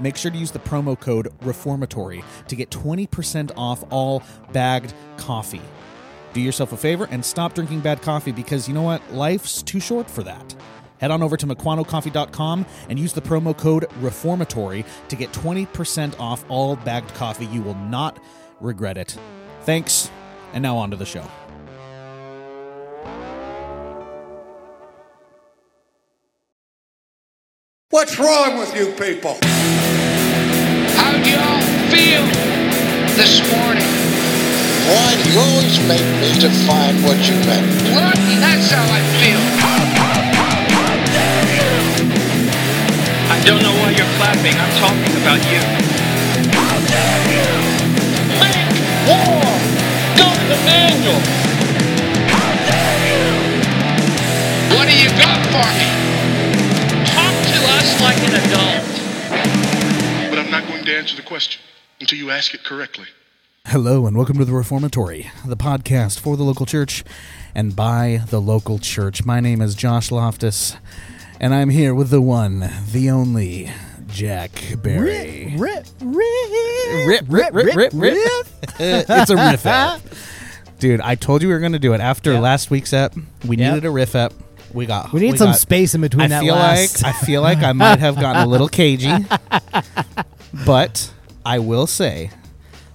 make sure to use the promo code reformatory to get 20% off all bagged coffee. Do yourself a favor and stop drinking bad coffee because you know what? Life's too short for that. Head on over to MukwanoCoffee.com and use the promo code reformatory to get 20% off all bagged coffee. You will not regret it. Thanks and now on to the show. What's wrong with you people? How do y'all feel this morning? Why do you always make me define what you meant? What? That's how I feel. I don't know why you're clapping. I'm talking about you. Make war! Go to the manual! What do you got for me? Talk to us like an adult. But I'm not going to answer the question until you ask it correctly. Hello and welcome to the Reformatory, the podcast for the local church and by the local church. My name is Josh Loftus, and I'm here with the one, the only Jack Berry. Rip, rip, Rip, rip, rip, rip, rip. rip. it's a riff app. Dude, I told you we were going to do it after Yep. last week's ep. We Yep. needed a riff app. We got. We need some got- space in between I that feel last. like I feel like I might have gotten a little cagey, but I will say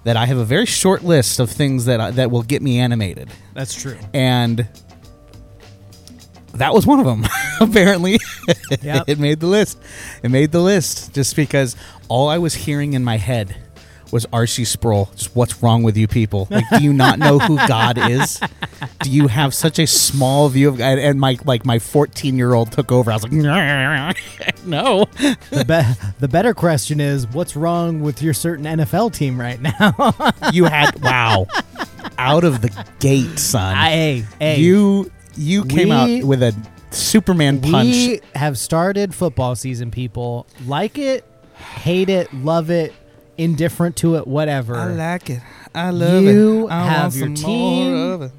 that I have a very short list of things that I, that will get me animated, That's true. and that was one of them. Apparently, Yep. it made the list. It made the list just because all I was hearing in my head was R.C. Sproul. Just what's wrong with you people? Like, do you not know who God is? Do you have such a small view of God? And my like my 14 year old took over. I was like, no. The, be- the better question is, what's wrong with your certain NFL team right now? You had wow, out of the gate, son. hey, hey, you you came we- out with a Superman punch. we have started football season. People like it, hate it, love it, indifferent to it, whatever. I like it. I love You it. I have want your some more team. of it.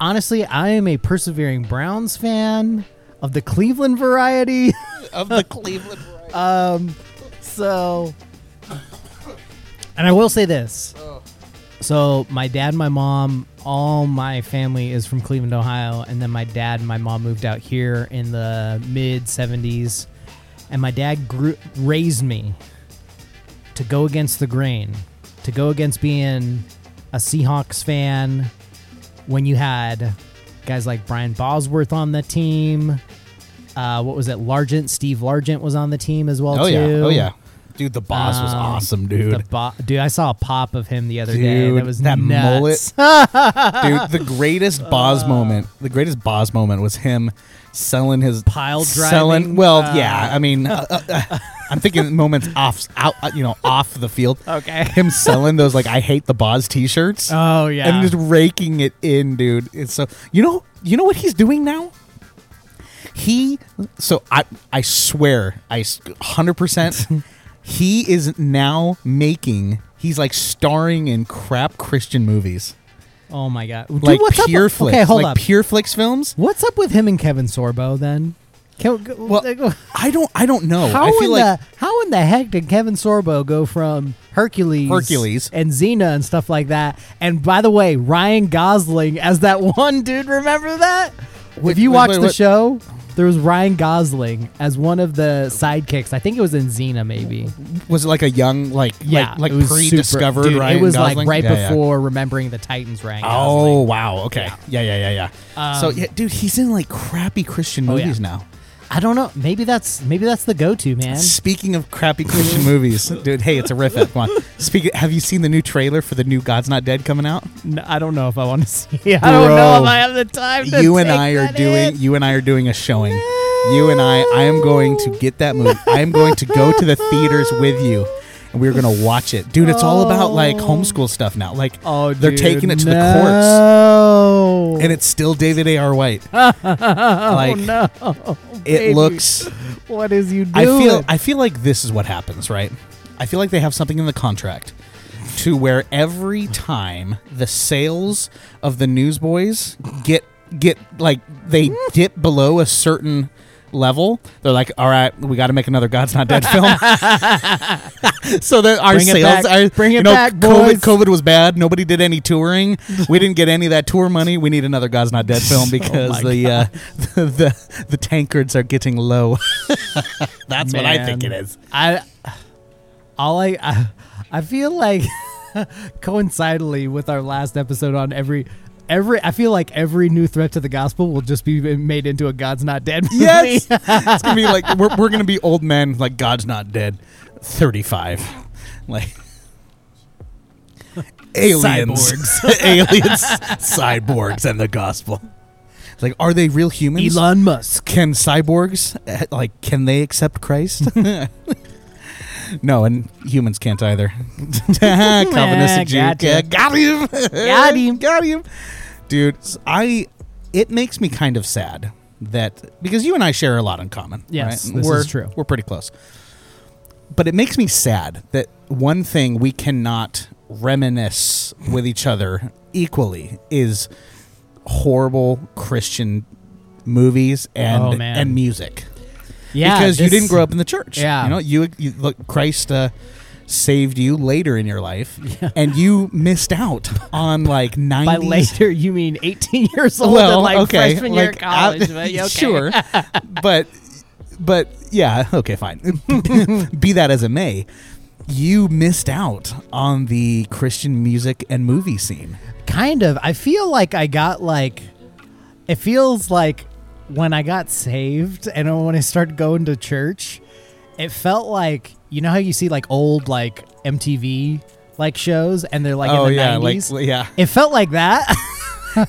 Honestly, I am a persevering Browns fan of the Cleveland variety. of the Cleveland. Um, so, and I will say this. So, my dad, my mom, all my family is from Cleveland, Ohio, and then my dad and my mom moved out here in the mid '70s, and my dad grew, raised me to go against the grain, to go against being a Seahawks fan when you had guys like Brian Bosworth on the team. Uh, what was it? Largent, Steve Largent was on the team as well Oh too. yeah. Oh yeah. Dude, the boss was Um, awesome, dude. Bo- dude, I saw a pop of him the other day. Dude, That was that nuts. dude, the greatest Boz moment, the greatest Boz moment was him selling his Pile drive Selling, well, uh, yeah. I mean, uh, uh, uh, I'm thinking moments off, out, uh, you know, off the field. Okay. Him selling those like "I hate the Boz" T-shirts. Oh yeah. and just raking it in, dude. It's so you know, you know what he's doing now. He so I I swear I hundred percent. He is now making. He's like starring in crap Christian movies, oh my god. Dude, like what's pure up? flicks, Okay, hold like up. Pure Flix films. what's up with him and Kevin Sorbo then? Can, Well, I don't, I don't know. how I feel in like the how in the heck did Kevin Sorbo go from Hercules, Hercules. and Xena and stuff like that? And by the way, Ryan Gosling as that one dude. Remember that? Wait, if you wait, watch wait, the what? show, there was Ryan Gosling as one of the sidekicks. I think it was in Xena, maybe. was it like a young, like, Yeah, like, like was super- pre-discovered dude, Ryan It was Gosling? like right Yeah, yeah. before remembering the Titans. Ryan Oh wow! Okay, yeah, yeah, yeah, yeah. so Um, yeah, dude, he's in like crappy Christian Oh, yeah. movies now. I don't know. Maybe that's maybe that's the go-to man. Speaking of crappy Christian movies, dude, hey, it's a riff. Eh, come on. Speaking, have you seen the new trailer for the new God's Not Dead coming out? No, I don't know if I want to see. I don't know if I have the time. To You and I are doing. in. You and I are doing a showing. You and I, I am going to get that movie. I am going to go to the theaters with you. And we're gonna watch it, dude. It's all about like homeschool stuff now. Like, Oh, they're dude, taking it to the no. and it's still David A. R. White. Oh, like, oh no, it baby. looks. What is you doing? I feel I feel like this is what happens, right? I feel like they have something in the contract to where every time the sales of the Newsboys get get like they dip below a certain level, they're like, "All right, we got to make another God's Not Dead film." so that our Bring sales back. are Bring it you know, back, COVID, boys. COVID was bad. Nobody did any touring. we didn't get any of that tour money. We need another God's Not Dead film because Oh the, uh, the the the tankards are getting low. That's what I think it is. I all I I, I feel like coincidentally with our last episode on every every I feel like every new threat to the gospel will just be made into a God's not dead movie. Yes, it's gonna be like we're we're gonna be old men. Like God's not dead. Thirty five, like aliens, aliens, cyborgs, and the gospel. It's like, are they real humans? Elon Musk. Can cyborgs eh, like can they accept Christ? no, and humans can't either. Calvinistic eh, Jew. Gotcha. Yeah, got him. Got him. got him. Dude, I it makes me kind of sad that because you and I share a lot in common. Yes, right? this we're, is true. We're pretty close. But it makes me sad that one thing we cannot reminisce with each other equally is horrible Christian movies and Oh, and music. Yeah, because you this- didn't grow up in the church. Yeah. you know you, you look Christ uh, saved you later in your life, Yeah. and you missed out on like By nineties. later, you mean 18 years old well, and like okay, freshman year like, of college. uh, but, okay. sure, but but yeah, okay, fine. Be that as it may, you missed out on the Christian music and movie scene. Kind of. I feel like I got like. It feels like when I got saved and when I started going to church, it felt like you know how you see like old like MTV like shows and they're like oh in the yeah, 90s. like yeah, it felt like that.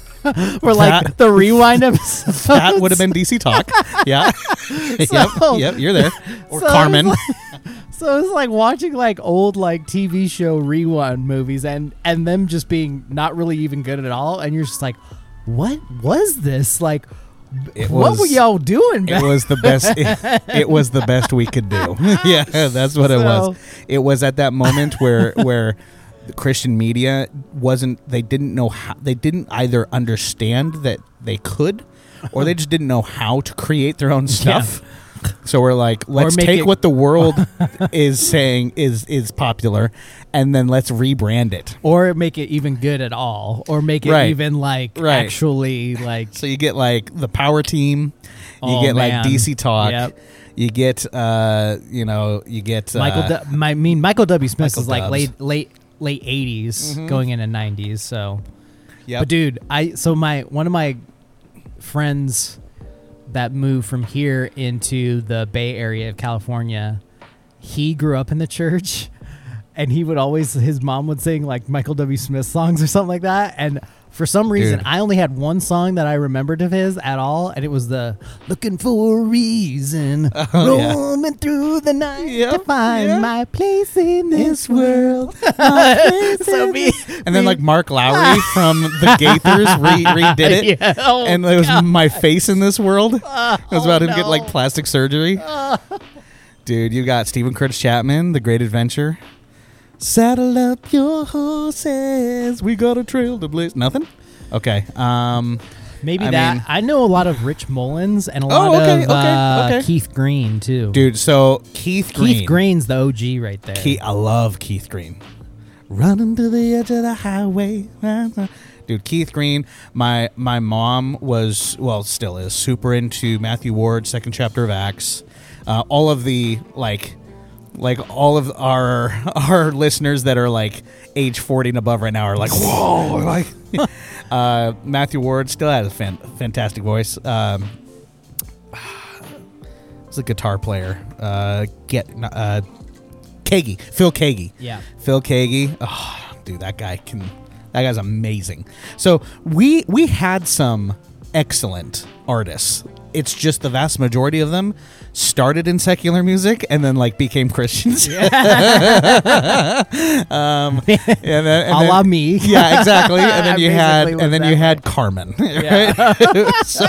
Where like That- the rewind episodes. that would have been DC Talk. Yeah, So- yep, yep, you're there. Or So Carmen. like- So it's like watching like old like TV show rewind movies and and them just being not really even good at all, and you're just like, what was this? Like, It what were y'all doing? It was the best. It, it was the best we could do. yeah, that's what it was. It was at that moment where where the Christian media wasn't. They didn't know how. They didn't either understand that they could, or they just didn't know how to create their own stuff. So we're like, let's make take it- what the world is saying is is popular, and then let's rebrand it. or make it even good at all, or make it Right. even like Right. actually like So you get like the Power Team, you Oh, get like. DC Talk, Yep. you get uh, you know, you get Michael. uh, Du- my, I mean, Michael W. Smith Michael is like Dubs. late late late 80s going into 90s. So Yep. But dude, I so my one of my friends that moved from here into the Bay Area of California, he grew up in the church and he would always his mom would sing like Michael W. Smith songs or something like that and for some reason, Dude. I only had one song that I remembered of his at all, and it was the "Looking for a Reason, Oh, yeah. roaming through the night to find yeah. my place in this world." so me, and then like Mark Lowry ah. from the Gaithers re- redid it, Yeah. Oh, and it was my face in this world. it was about him no. getting like oh, plastic surgery. Dude, you got Steven Curtis Chapman, The Great Adventure. Saddle up your horses, we got a trail to blaze. Nothing. Okay. Um. Maybe I that. mean- I know a lot of Rich Mullins and a Oh, lot okay, of okay, uh, okay. Keith Green too. Dude, so Keith Green. Keith Green's the OG right there. Keith, I love Keith Green. Running to the edge of the highway. Dude, Keith Green, my my mom was well, still is super into Matthew Ward, second chapter of Acts. Uh, all of the like like all of our our listeners that are like age 40 and above right now are like whoa like uh, matthew ward still has a fan, fantastic voice um, he's a guitar player uh, get uh, Keaggy, Phil Keaggy. Yeah. Phil Keaggy. Oh, dude, that guy can. That guy's amazing. So we we had some excellent artists it's just the vast majority of them started in secular music and then like became Christians. um, and then, and then- la me. Yeah, exactly. And then you had and then you that had Carmen. right? so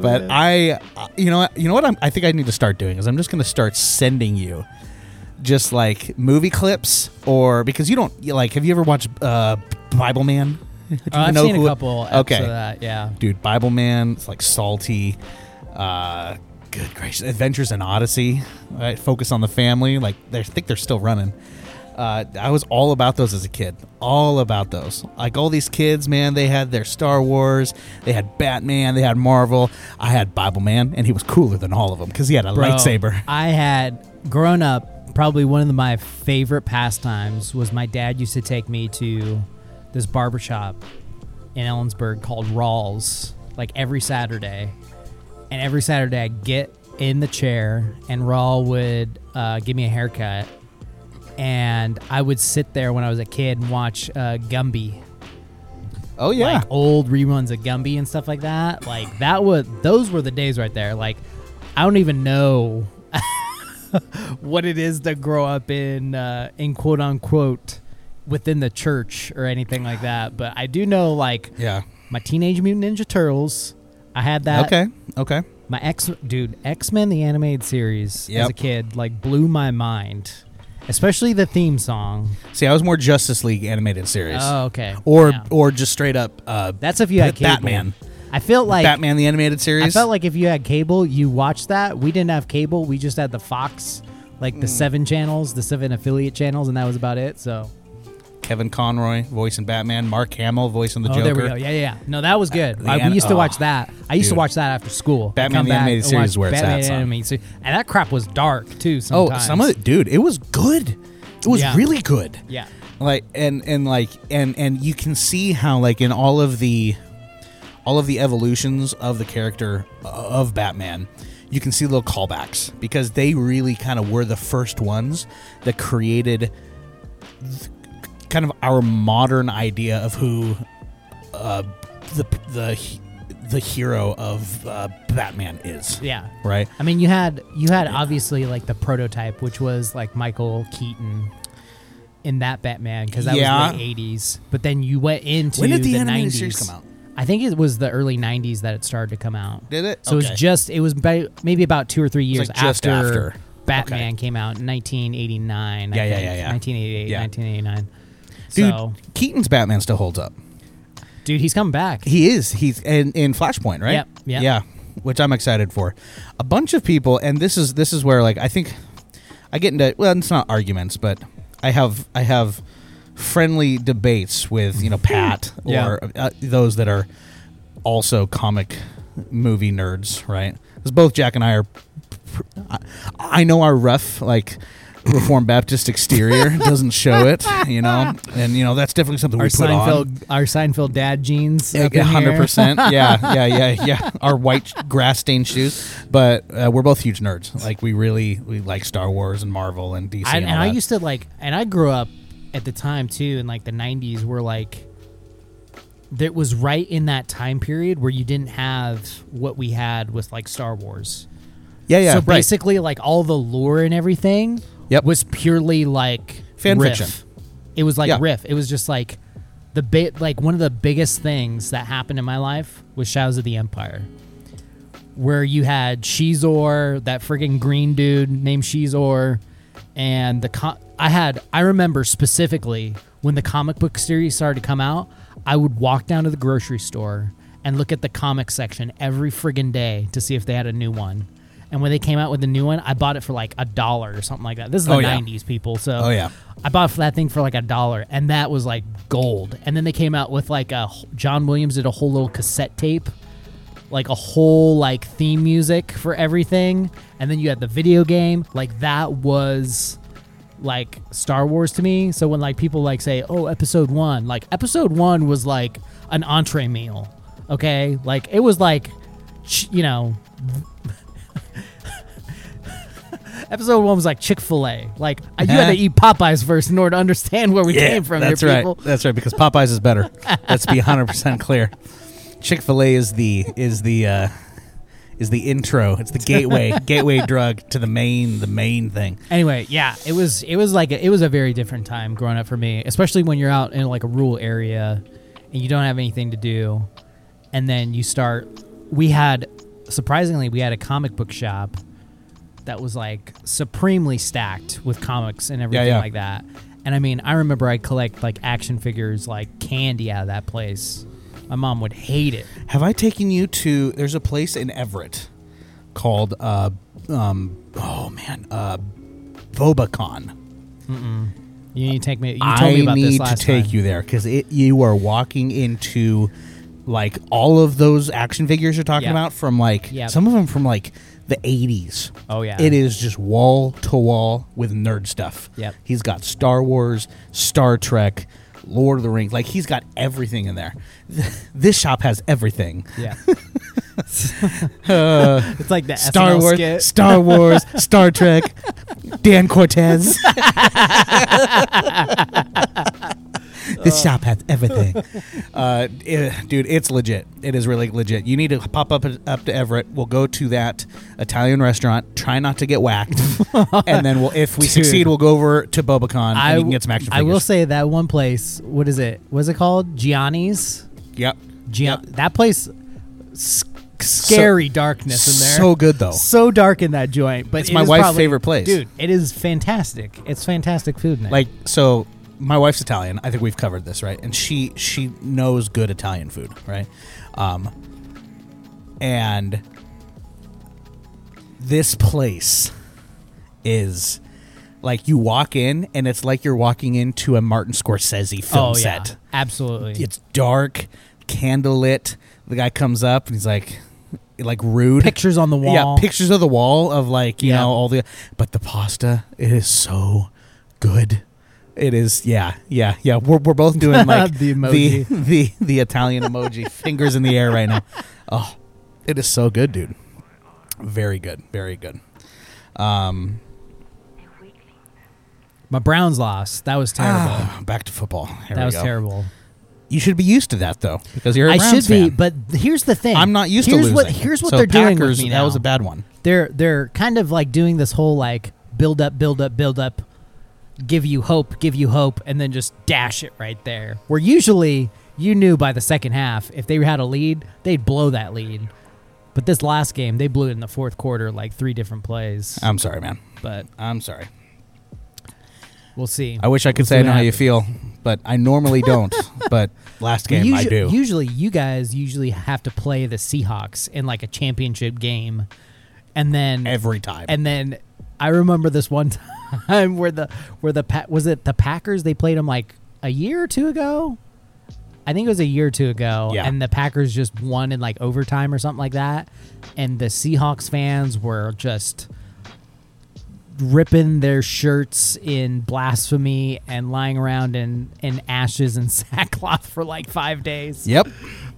but I you know what you know what I'm, I think I need to start doing is I'm just going to start sending you just like movie clips or because you don't like have you ever watched uh Bible Man? Oh, I've know seen a couple episodes Okay. of that. Yeah. dude bible man it's like salty uh good gracious adventures in odyssey right? focus on the family like they I think they're still running uh, I was all about those as a kid. All about those. Like all these kids, man, they had their Star Wars, they had Batman, they had Marvel. I had Bible Man, and he was cooler than all of them because he had a Bro, lightsaber. I had grown up. Probably one of my favorite pastimes was my dad used to take me to this barbershop in Ellensburg called Rawls, like every Saturday. And every Saturday, I'd get in the chair, and Rawl would uh, give me a haircut. And I would sit there when I was a kid and watch uh, Gumby Oh yeah, like old reruns of Gumby and stuff like that. Like that was those were the days right there. Like I don't even know what it is to grow up in uh, in quote unquote within the church or anything like that. But I do know like yeah. my Teenage Mutant Ninja Turtles. I had that. Okay, okay. My X dude X Men the animated series as a kid like blew my mind, especially the theme song. See, I was more Justice League animated series, Oh, okay. or Yeah. or just straight up uh, that's if you had cable. Batman. I felt like Batman the animated series. I felt like if you had cable, you watched that. We didn't have cable. We just had the Fox, like Mm. the seven channels, the seven affiliate channels, and that was about it. So, Kevin Conroy voice in Batman, Mark Hamill voice in the oh, Joker. there we go. Yeah, yeah, yeah. No, that was uh, good. The I, an- we used to oh, watch that. I used to watch that after school. Batman the animated series is where it's Batman at, animated series. and that crap was dark too. Oh, some of it, dude, it was good. It was Yeah. really good. Yeah. Like and and like and and you can see how like in all of the all of the evolutions of the character uh, of Batman, you can see little callbacks because they really kind of were the first ones that created kind of our modern idea of who uh, the the the hero of uh, Batman is. Yeah. Right. I mean, you had you had obviously like the prototype, which was like Michael Keaton in that Batman because that Yeah. was the '80s. But then you went into When did the the animated 90s. series come out? I think it was the early '90s that it started to come out. Did it? So it was just it was ba- maybe about two or three years like after, after. Batman Okay. came out in 1989. I Yeah, yeah, think. yeah, yeah. 1988, Yeah. 1989. Dude, so, Keaton's Batman still holds up. dude, he's coming back. He is. He's in, in Flashpoint, right? Yep, yep. Yeah, which I'm excited for. A bunch of people, and this is this is where like I think I get into well, it's not arguments, but I have I have friendly debates with you know Pat Yeah. or uh, those that are also comic movie nerds, right? Because both Jack and I are. I- I know our rough like. Reformed Baptist exterior doesn't show it, you know, and you know that's definitely something our we put on. Seinfeld, our Seinfeld dad jeans. up hundred percent, Yeah, yeah, yeah, yeah. Our white grass stained shoes, but uh, we're both huge nerds. Like we really we like Star Wars and Marvel and DC. I, and, and all I that. used to like, and I grew up at the time too, in like the '90s, where like that was right in that time period where you didn't have what we had with like Star Wars. yeah, yeah. so right. basically, like all the lore and everything Yep. was purely like Fan riff. fiction. It was like Yeah. riff. It was just like the bit like one of the biggest things that happened in my life was Shadows of the Empire. Where you had Xizor, that friggin' green dude named Xizor, and the I had I remember specifically when the comic book series started to come out, I would walk down to the grocery store and look at the comic section every friggin' day to see if they had a new one. And when they came out with the new one, I bought it for like a dollar or something like that. This is oh, the Oh, yeah. 90s, people. So Oh, yeah. I bought that thing for like a dollar, and that was like gold. And then they came out with like a John Williams did a whole little cassette tape, like a whole like theme music for everything. And then you had the video game. Like that was like Star Wars to me. So when like people like say, "Oh, episode 1," like episode 1 was like an entree meal. Okay? Like it was like ch- you know, Episode one was like Chick Fil A. Like you had to eat Popeyes first in order to understand where we came from. That's here, right. people. That's right. Because Popeyes is better. Let's be hundred percent clear. Chick Fil A is the is the uh, is the intro. It's the gateway gateway drug to the main the main thing. Anyway, yeah, it was it was like a, it was a very different time growing up for me, especially when you're out in like a rural area and you don't have anything to do, and then you start. We had surprisingly we had a comic book shop that was like supremely stacked with comics and everything yeah. like that. And I mean, I remember I collect like action figures like candy out of that place. My mom would hate it. Have I taken you to? There's a place in Everett called uh, um, oh man, uh, Vobacon. You need to take me. You told me I about need this to take time. you there because it you are walking into like all of those action figures you're talking Yep. about from like Yep. some of them from like the 80s. Oh, yeah. It is just wall to wall with nerd stuff. Yep. He's got Star Wars, Star Trek, Lord of the Rings. Like he's got everything in there. This shop has everything. Yeah. it's like the Star SNL Wars, skit. Star Wars, Star Trek, Dan Cortese. This shop has everything. Uh, it- dude, it's legit. It is really legit. You need to pop up up to Everett. We'll go to that Italian restaurant. Try not to get whacked, and then we'll, if we Dude. succeed, we'll go over to Bobacon and you can get some action I figures. will say that one place. What is it? What's it called? Gianni's. yep. Gian- That place. s- Scary darkness in there. So good though. So dark in that joint, but It's it my is wife's probably- favorite place. dude. It is fantastic. It's fantastic food. there. like so my wife's italian. I think we've covered this right? And she she knows good italian food right? Um and this place is like you walk in and it's like you're walking into a martin scorsese film oh yeah, set. Absolutely. it's dark candlelit. The guy comes up and he's like like rude. Pictures on the wall. yeah pictures of the wall of like you Yeah. know all the but the pasta it is so good it is yeah yeah yeah we're, we're both doing like The the, emoji. the the italian emoji fingers in the air right now oh it is so good dude very good very good um My Browns lost. That was terrible. ah, back to football Here that was go. terrible. you should be used to that though because you're a I Browns should be, fan. but here's the thing. i'm not used here's to What, losing here's what So they're doing with me that was a bad one they're they're kind of like doing this whole like build up, build up, build up, give you hope, give you hope, and then just dash it right there. Where usually you knew by the second half if they had a lead, they'd blow that lead. But this last game, they blew it in the fourth quarter, like three different plays. i'm sorry man but i'm sorry we'll see. I wish I could We'll say I know how you feel, but I normally don't. but last game I do. Usually, you guys usually have to play the Seahawks in like a championship game, and then Every time. And then I remember this one time where the where the Pa- was it the Packers they played them like a year or two ago. I think it was a year or two ago, Yeah. and the Packers just won in like overtime or something like that, and the Seahawks fans were just ripping their shirts in blasphemy and lying around in, in ashes and sackcloth for like five days. yep.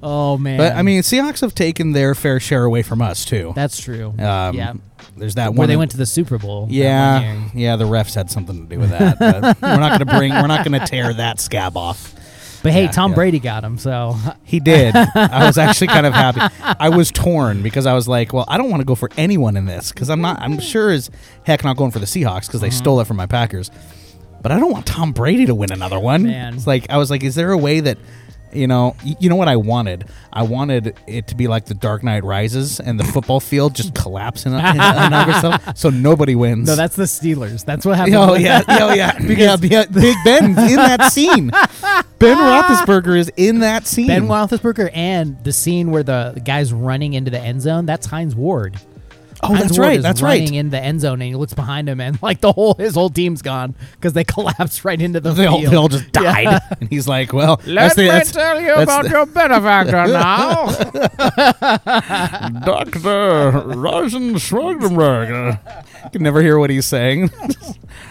Oh man! But I mean, Seahawks have taken their fair share away from us too. that's true. Um, yeah, There's that one. where one. they that- went to the Super Bowl. yeah, yeah. The refs had something to do with that. we're not going to bring. We're not going to tear that scab off. But hey, Yeah, Tom yeah. Brady got him, so He did. I was actually kind of happy. I was torn because I was like, well, I don't want to go for anyone in this because I'm not. I'm sure as heck not going for the Seahawks because they Uh-huh. stole it from my Packers. But I don't want Tom Brady to win another one. Man. It's like I was like, is there a way that, you know, you know what I wanted? I wanted it to be like the Dark Knight Rises and the football field just collapse in, in, in over stuff, so nobody wins. no, that's the Steelers. That's what happened. Oh yeah, oh yeah, yeah, yeah. Big Ben's in that scene. Ben Roethlisberger is in that scene. Ben Roethlisberger and the scene where the, the guy's running into the end zone. That's Hines Ward. Oh, Hines that's Ward right. is That's running right. in the end zone, and he looks behind him, and like the whole his whole team's gone because they collapsed right into the They all, field. they all just died, and he's like, "Well, that's the, that's, tell you about the- your benefactor now. Doctor Rosen Schwarzenberg. You can never hear what he's saying.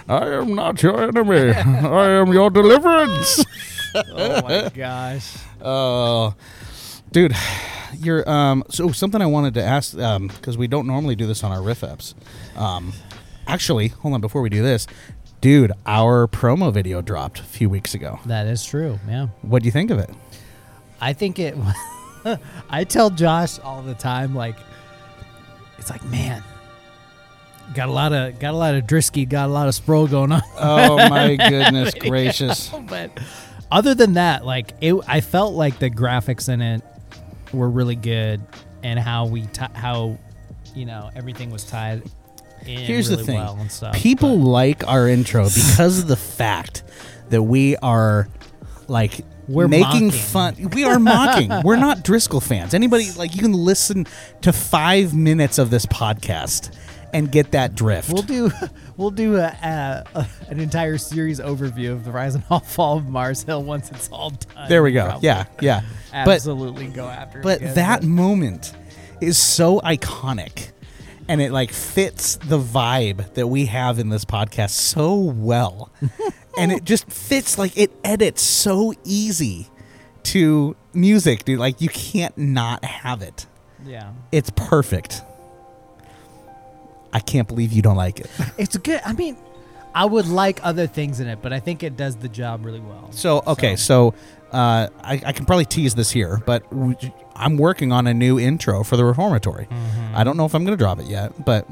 I am not your enemy. I am your deliverance. oh my gosh! Oh, dude, you're um. So something I wanted to ask um because we don't normally do this on our riff apps. Um, actually, hold on before we do this, dude. Our promo video dropped a few weeks ago. That is true. Yeah, What do you think of it? I think it. I tell Josh all the time, like, it's like, man, got a lot of got a lot of Drisky, got a lot of Sproul going on. Oh my goodness gracious! but other than that, like, it, I felt like the graphics in it were really good, and how we ti how you know everything was tied. In Here's really the thing: well and stuff, people but- like our intro because of the fact that we are like We're making mocking. fun. We are mocking. We're not Driscoll fans. Anybody like you can listen to five minutes of this podcast and get that drift. We'll do we'll do a, a, a- an entire series overview of the rise and all fall of Mars Hill once it's all done. there we go. Probably Yeah, yeah. But absolutely go after. but again, that moment is so iconic and it like fits the vibe that we have in this podcast so well and it just fits like it edits so easy to music dude like you can't not have it yeah, it's perfect i can't believe you don't like it it's good. I mean, I would like other things in it, but I think it does the job really well. So okay, so, uh, I, I can probably tease this here, but I'm working on a new intro for the Reformatory. I don't know if I'm going to drop it yet, but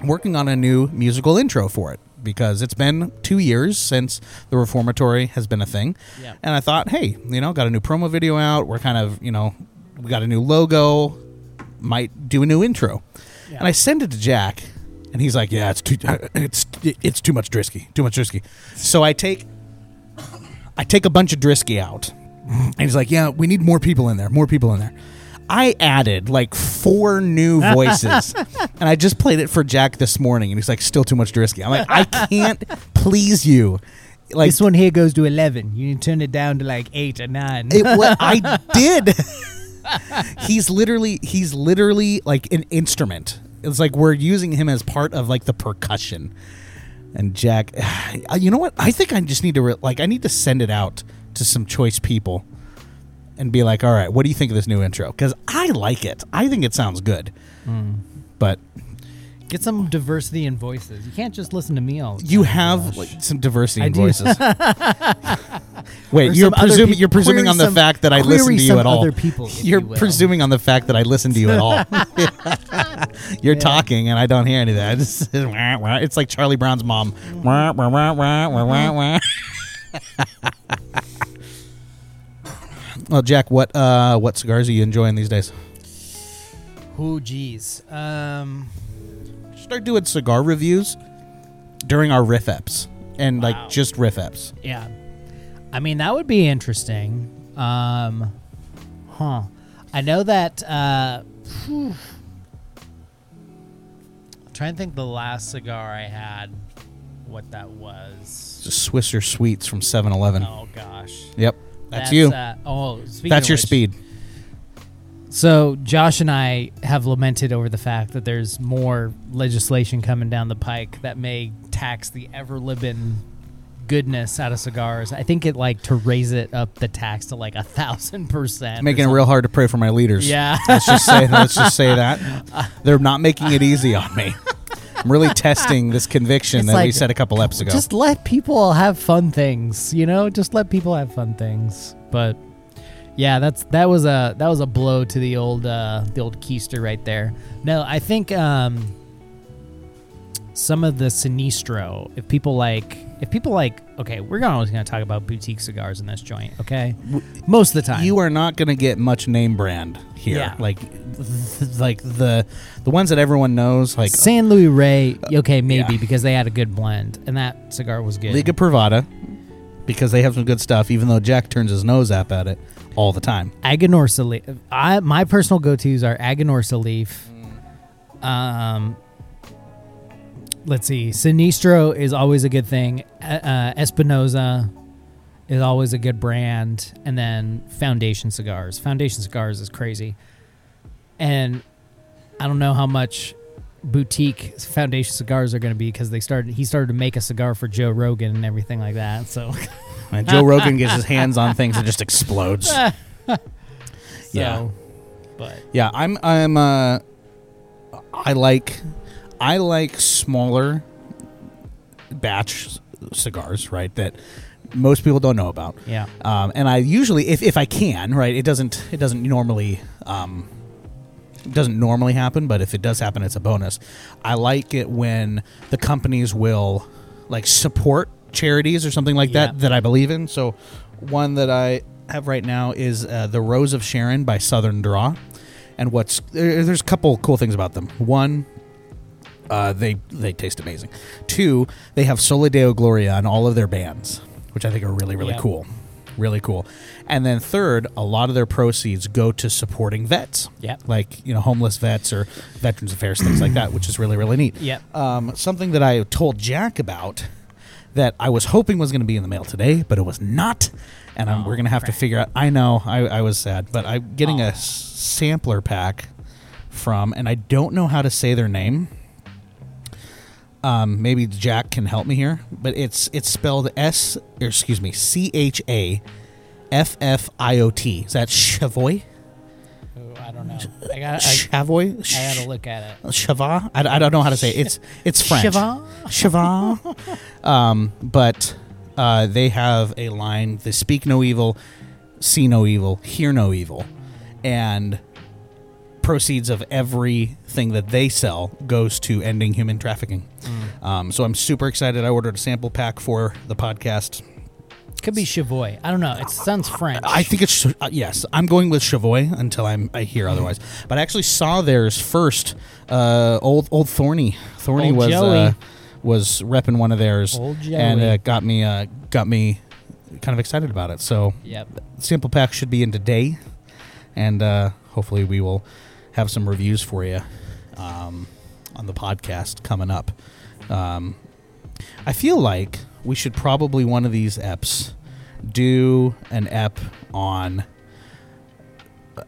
I'm working on a new musical intro for it because it's been two years since the Reformatory has been a thing, Yeah. and I thought, hey, you know, got a new promo video out. We're kind of, you know, we got a new logo. Might do a new intro, Yeah. and I send it to Jack, and he's like, "Yeah, it's too, uh, it's it's too much Drisky, too much Drisky." So I take I take a bunch of Drisky out. And he's like, Yeah, we need more people in there, more people in there. I added like four new voices. and I just played it for Jack this morning. And he's like, Still too much Drisky. I'm like, I can't please you. Like, this one here goes to eleven. You need to turn it down to like eight or nine. it, what I did. he's literally, he's literally like an instrument. It's like we're using him as part of like the percussion. And Jack, you know what? I think I just need to re- like I need to send it out to some choice people and be like, "All right, what do you think of this new intro?" Because I like it. I think it sounds good. Hmm. But Get some diversity in voices. You can't just listen to me all. The you have like, some diversity I in do. voices. Wait, Or you're some other presuming peop- you're presuming query on the some- fact that I query listen to you some at all. other people, if you're you will. presuming on the fact that I listen to you at all. you're talking and I don't hear any of that. It's, just, wah, wah. It's like Charlie Brown's mom. Wah, wah, wah, wah, wah, wah, wah. well, Jack, what uh, what cigars are you enjoying these days? Oh, geez. Um, Start doing cigar reviews during our riff eps and Wow. like just riff eps. yeah. I mean, that would be interesting. Um, huh. I know that. Uh. I'm trying to think the last cigar I had, what that was. Just Swisher Sweets from 7-Eleven. Oh gosh. Yep, that's, you. Uh, oh, that's your which- speed. So Josh and I have lamented over the fact that there's more legislation coming down the pike that may tax the ever living goodness out of cigars. I think it like to raise it up the tax to like a thousand percent. making it real hard to pray for my leaders. Yeah. let's just say let's just say that they're not making it easy on me. I'm really testing this conviction It's that we said a couple eps ago. Just let people have fun things, you know. Just let people have fun things. But yeah, that's that was a that was a blow to the old uh, the old keister right there. No, I think um, some of the sinistro. If people like, if people like, okay, we're gonna always gonna talk about boutique cigars in this joint. Okay, most of the time you are not going to get much name brand here. Yeah. Like, like the the ones that everyone knows, like San Luis Rey. Okay, maybe yeah. because they had a good blend, and that cigar was good. Liga Privada, because they have some good stuff. Even though Jack turns his nose up at it all the time. Aganorsa leaf. I my personal go tos are Aganorsa leaf. Um, let's see. Sinistro is always a good thing. Uh, Espinosa is always a good brand, and then Foundation cigars. Foundation cigars is crazy, and I don't know how much boutique Foundation cigars are going to be because they started. He started to make a cigar for Joe Rogan and everything like that. So. And Joe Rogan gets his hands on things and just explodes. Yeah. But Yeah, I'm I'm uh I like I like smaller batch cigars, right? That most people don't know about. Yeah. Um, and I usually, if, if I can, right, it doesn't it doesn't normally um, doesn't normally happen, but if it does happen, it's a bonus. I like it when the companies will like support charities or something like Yeah. that that I believe in. So one that I have right now is uh, the Rose of Sharon by Southern Draw, and what's there, there's a couple cool things about them. One, uh, they they taste amazing. Two, they have Soli Deo Gloria on all of their bands, which I think are really really Yeah. cool, really cool. And then third, a lot of their proceeds go to supporting vets, Yep. like you know homeless vets or Veterans Affairs things like that, which is really really neat. Yep. Um, something that I told Jack about that I was hoping was going to be in the mail today, but it was not. And Oh, we're going to have to figure out. I know, I, I was sad, but I'm getting a sampler pack from, and I don't know how to say their name. Um, maybe Jack can help me here, but it's it's spelled S, or excuse me, C H A F F I O T. Is that Chavoy? I don't know. I got. I, Chavoy? I got to look at it. Chava? I, I don't know how to say it. It's it's French. Chava? Chava. um, but uh, they have a line: "They speak no evil, see no evil, hear no evil," and proceeds of everything that they sell goes to ending human trafficking. Um, so I'm super excited. I ordered a sample pack for the podcast. Could be Chavoy. I don't know. It sounds French. I think it's uh, yes. I'm going with Chavoy until I'm I hear otherwise. But I actually saw theirs first. Uh, old old Thorny Thorny Old was Joey. uh, was repping one of theirs, Old and uh, got me uh, got me kind of excited about it. So Yep. sample pack should be in today, and uh, hopefully we will have some reviews for you um, on the podcast coming up. Um, I feel like we should probably one of these eps do an ep on.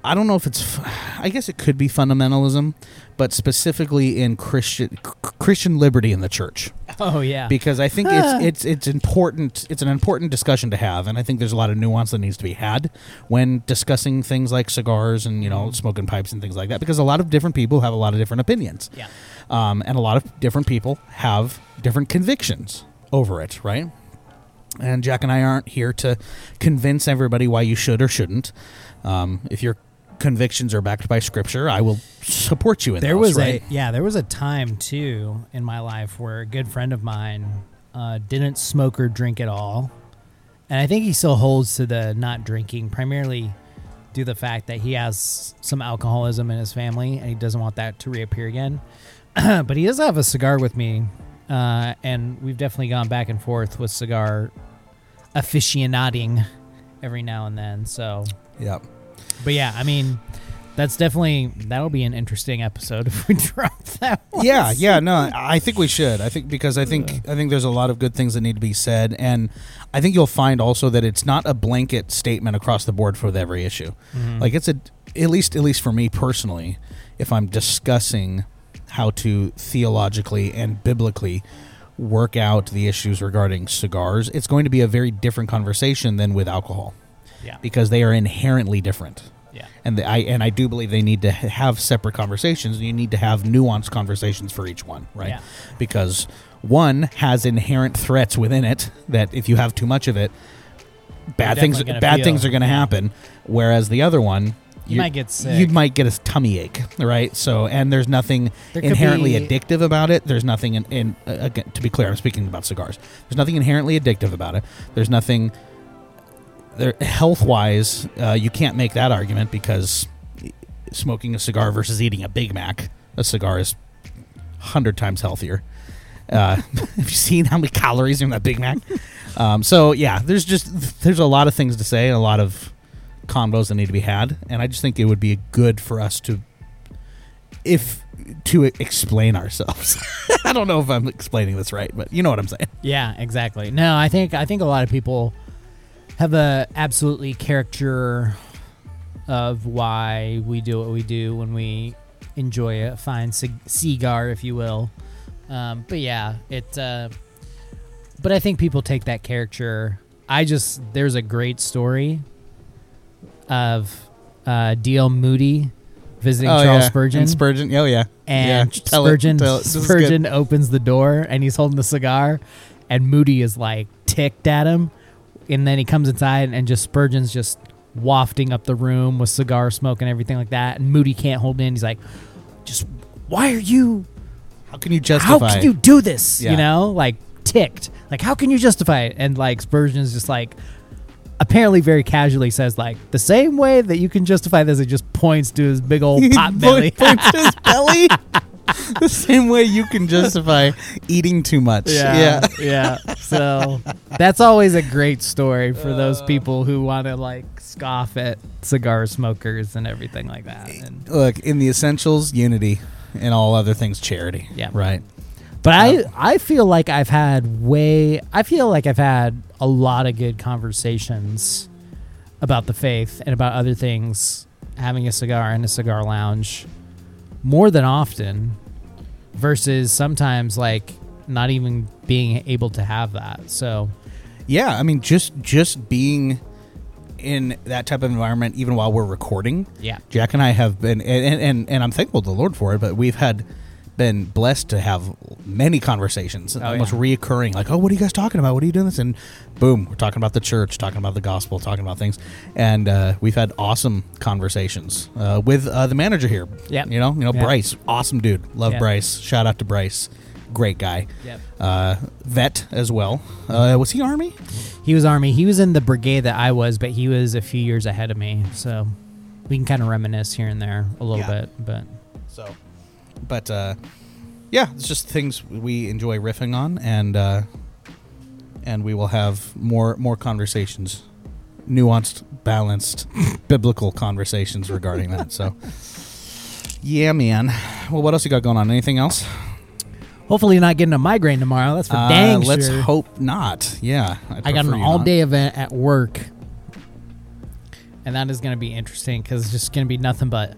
I don't know if it's. I guess it could be fundamentalism, but specifically in Christian Christian liberty in the church Oh yeah. because I think it's it's it's important. It's an important discussion to have, and I think there's a lot of nuance that needs to be had when discussing things like cigars and you know smoking pipes and things like that. Because a lot of different people have a lot of different opinions, yeah. um, and a lot of different people have different convictions over it, right? And Jack and I aren't here to convince everybody why you should or shouldn't. Um, if your convictions are backed by Scripture, I will support you in There those, was right? a yeah. There was a time too in my life where a good friend of mine uh, didn't smoke or drink at all, and I think he still holds to the not drinking primarily due to the fact that he has some alcoholism in his family and he doesn't want that to reappear again. but he does have a cigar with me, uh, and we've definitely gone back and forth with cigar aficionading every now and then. So Yep. but yeah, I mean, that's definitely that'll be an interesting episode if we drop that. One. yeah yeah no i think we should i think because i think i think there's a lot of good things that need to be said and i think you'll find also that it's not a blanket statement across the board for every issue like it's a at least at least for me personally if i'm discussing how to theologically and biblically work out the issues regarding cigars it's going to be a very different conversation than with alcohol Yeah. because they are inherently different Yeah. and the, I and I do believe they need to have separate conversations. and You need to have nuanced conversations for each one, right? Yeah. Because one has inherent threats within it that if you have too much of it, bad You're things bad feel- things are going to happen. Whereas the other one, You might get sick. You might get a tummy ache, right? So, and there's nothing There inherently be- addictive about it. There's nothing in, in uh, again, to be clear. I'm speaking about cigars. There's nothing inherently addictive about it. There's nothing there health wise. Uh, you can't make that argument because smoking a cigar versus eating a Big Mac, a cigar is hundred times healthier. Uh, have you seen how many calories are in that Big Mac? Um, so yeah, there's just there's a lot of things to say, a lot of combos that need to be had, and I just think it would be good for us to, if to explain ourselves. I don't know if I'm explaining this right, but you know what I'm saying. Yeah, exactly. No, I think I think a lot of people have a absolutely caricature of why we do what we do when we enjoy a fine cigar, if you will. Um, but yeah, it. Uh, but I think people take that caricature. I just there's a great story of uh, D.L. Moody visiting Charles Oh, yeah. Spurgeon. And Spurgeon. Oh yeah. and yeah. It, Spurgeon tell it. Spurgeon opens the door and he's holding the cigar, and Moody is like ticked at him. and then he comes inside and just Spurgeon's just wafting up the room with cigar smoke and everything like that. And Moody can't hold in. He's like, just why are you? How can you justify? How can you do this? Yeah. You know, like ticked. Like how can you justify it? And like Spurgeon's just like. Apparently, very casually says like the same way that you can justify this. It just points to his big old pot belly. Points to his belly. the same way you can justify eating too much. Yeah, yeah. So that's always a great story for those uh. people who want to like scoff at cigar smokers and everything like that. And, Look, in the essentials, unity, and all other things, charity. Yeah. Right. But I, I feel like I've had way, I feel like I've had a lot of good conversations about the faith and about other things, having a cigar in a cigar lounge more than often versus sometimes like not even being able to have that. So, Yeah, I mean, just just being in that type of environment, even while we're recording. Yeah. Jack and I have been, and and, and, and I'm thankful to the Lord for it. But we've had been blessed to have many conversations, almost yeah. reoccurring. Like, oh, what are you guys talking about? What are you doing this? And boom, we're talking about the church, talking about the gospel, talking about things, and uh, we've had awesome conversations uh, with uh, the manager here. Yeah, you know, you know, Yep. Bryce, awesome dude, love Yep. Bryce. Shout out to Bryce, great guy. Yep. Uh, vet as well. Uh, was he Army? He was Army. He was in the brigade that I was, but he was a few years ahead of me. So we can kind of reminisce here and there a little Yeah. bit. But So, but uh, yeah, it's just things we enjoy riffing on, and uh, and we will have more more conversations, nuanced, balanced, biblical conversations regarding that. So, yeah, man. Well, what else you got going on? Anything else? hopefully, you're not getting a migraine tomorrow. That's for Uh, dang let's sure. hope not. Yeah, I'd got an all day event at work, and that is going to be interesting because it's just going to be nothing but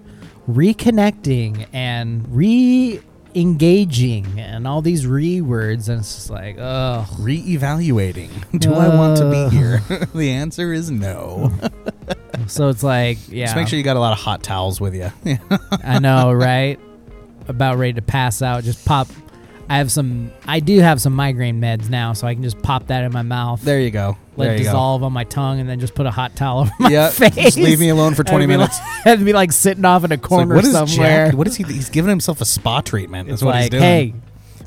reconnecting and re engaging and all these re words. And it's just like, oh, Reevaluating. Do I want to Uh. be here? the answer is no. so it's like, yeah. Just make sure you got a lot of hot towels with you. I know, right? About ready to pass out. Just pop. I have some. I do have some migraine meds now, so I can just pop that in my mouth. there you go. let there it you go. dissolve on my tongue, and then just put a hot towel over my Yeah, face. just leave me alone for 20 And be minutes. Like, and be like sitting off in a like, corner what is somewhere. Jack? What is he? He's giving himself a spa treatment. That's it's what like, he's doing. hey,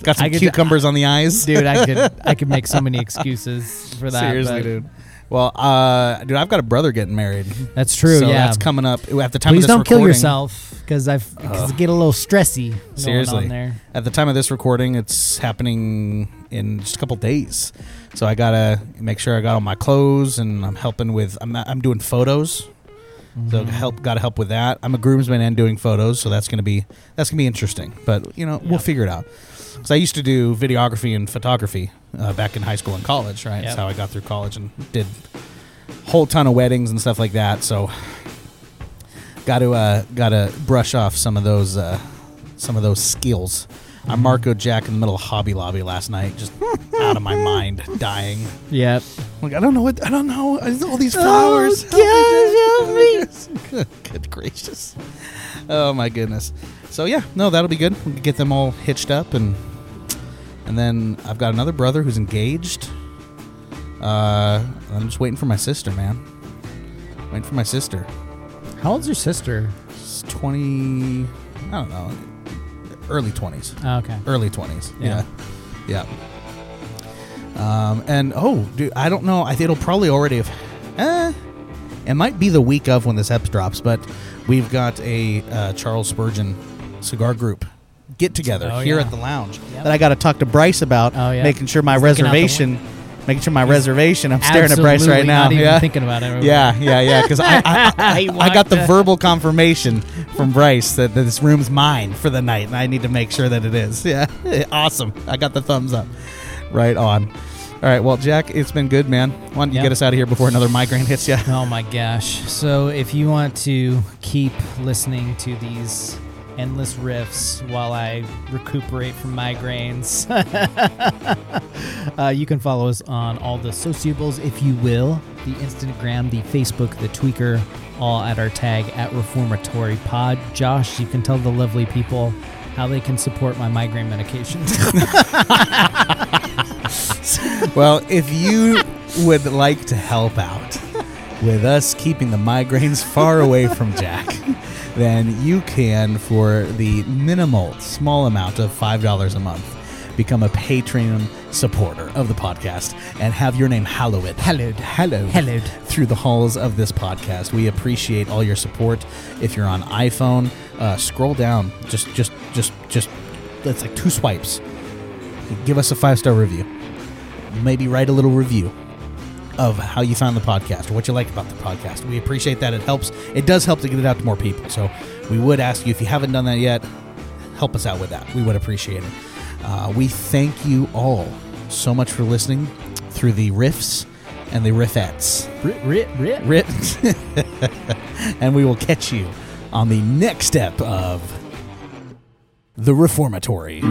got some could- cucumbers on the eyes. dude, I could I could make so many excuses for that. Seriously, dude. Well, uh, dude, I've got a brother getting married. That's true. So yeah, that's coming up at the time Please of this don't kill recording. yourself because I've cause I get a little stressy. going Seriously, on there. at the time of this recording, it's happening in just a couple days. So I gotta make sure I got all my clothes, and I'm helping with. I'm I'm doing photos. So Mm-hmm. help, got to help with that. I'm a groomsman and doing photos, so that's gonna be that's gonna be interesting. But you know, we'll figure it out. Because I used to do videography and photography uh, back in high school and college, right? Yep. That's how I got through college and did a whole ton of weddings and stuff like that. So got to uh, got to brush off some of those uh, some of those skills. I Mm-hmm. Marco Jack in the middle of Hobby Lobby last night, just out of my mind, dying. Yep. Like I don't know what I don't know. All these Oh, flowers. God, help me. good, good gracious. Oh my goodness. So yeah, no, that'll be good. We can get them all hitched up and and then I've got another brother who's engaged. Uh, I'm just waiting for my sister, man. Waiting for my sister. How old's your sister? It's 20. I don't know. Early 20s. Oh, okay. Early 20s. Yeah. Yeah. Yeah. Um, and oh, dude, I don't know. I think it'll probably already have. Eh, it might be the week of when this eps drops, but we've got a uh, Charles Spurgeon cigar group get together Oh, here yeah. at the lounge Yep. that I got to talk to Bryce about, Oh, yeah. making sure my He's looking out the reservation, making sure my reservation. I'm staring at Bryce right now. Yeah. thinking about it. Yeah, yeah, yeah. Because I, I, I, I got the verbal confirmation from Bryce that, that this room's mine for the night, and I need to make sure that it is. Yeah, awesome. I got the thumbs up. Right on. All right, well, Jack, it's been good, man. Why don't you Yep. get us out of here before another migraine hits you? Oh my gosh. So if you want to keep listening to these endless riffs while I recuperate from migraines, uh, you can follow us on all the sociables, if you will the Instagram, the Facebook, the Tweaker, all at our tag at Reformatory Pod. Josh, you can tell the lovely people how they can support my migraine medication. well, if you would like to help out with us keeping the migraines far away from Jack, then you can, for the minimal, small amount of $5 a month, become a Patreon supporter of the podcast and have your name hallowed. Hallowed. Hallowed. Hallowed. Through the halls of this podcast. We appreciate all your support. If you're on iPhone, uh, scroll down. Just, just, just, just, it's like two swipes. Give us a five star review. Maybe write a little review of how you found the podcast or what you like about the podcast. We appreciate that. It helps. It does help to get it out to more people. So we would ask you if you haven't done that yet, help us out with that. We would appreciate it. Uh, we thank you all so much for listening through the riffs and the riffettes. Rit, rit, rit. Rip. and we will catch you on the next step of The Reformatory.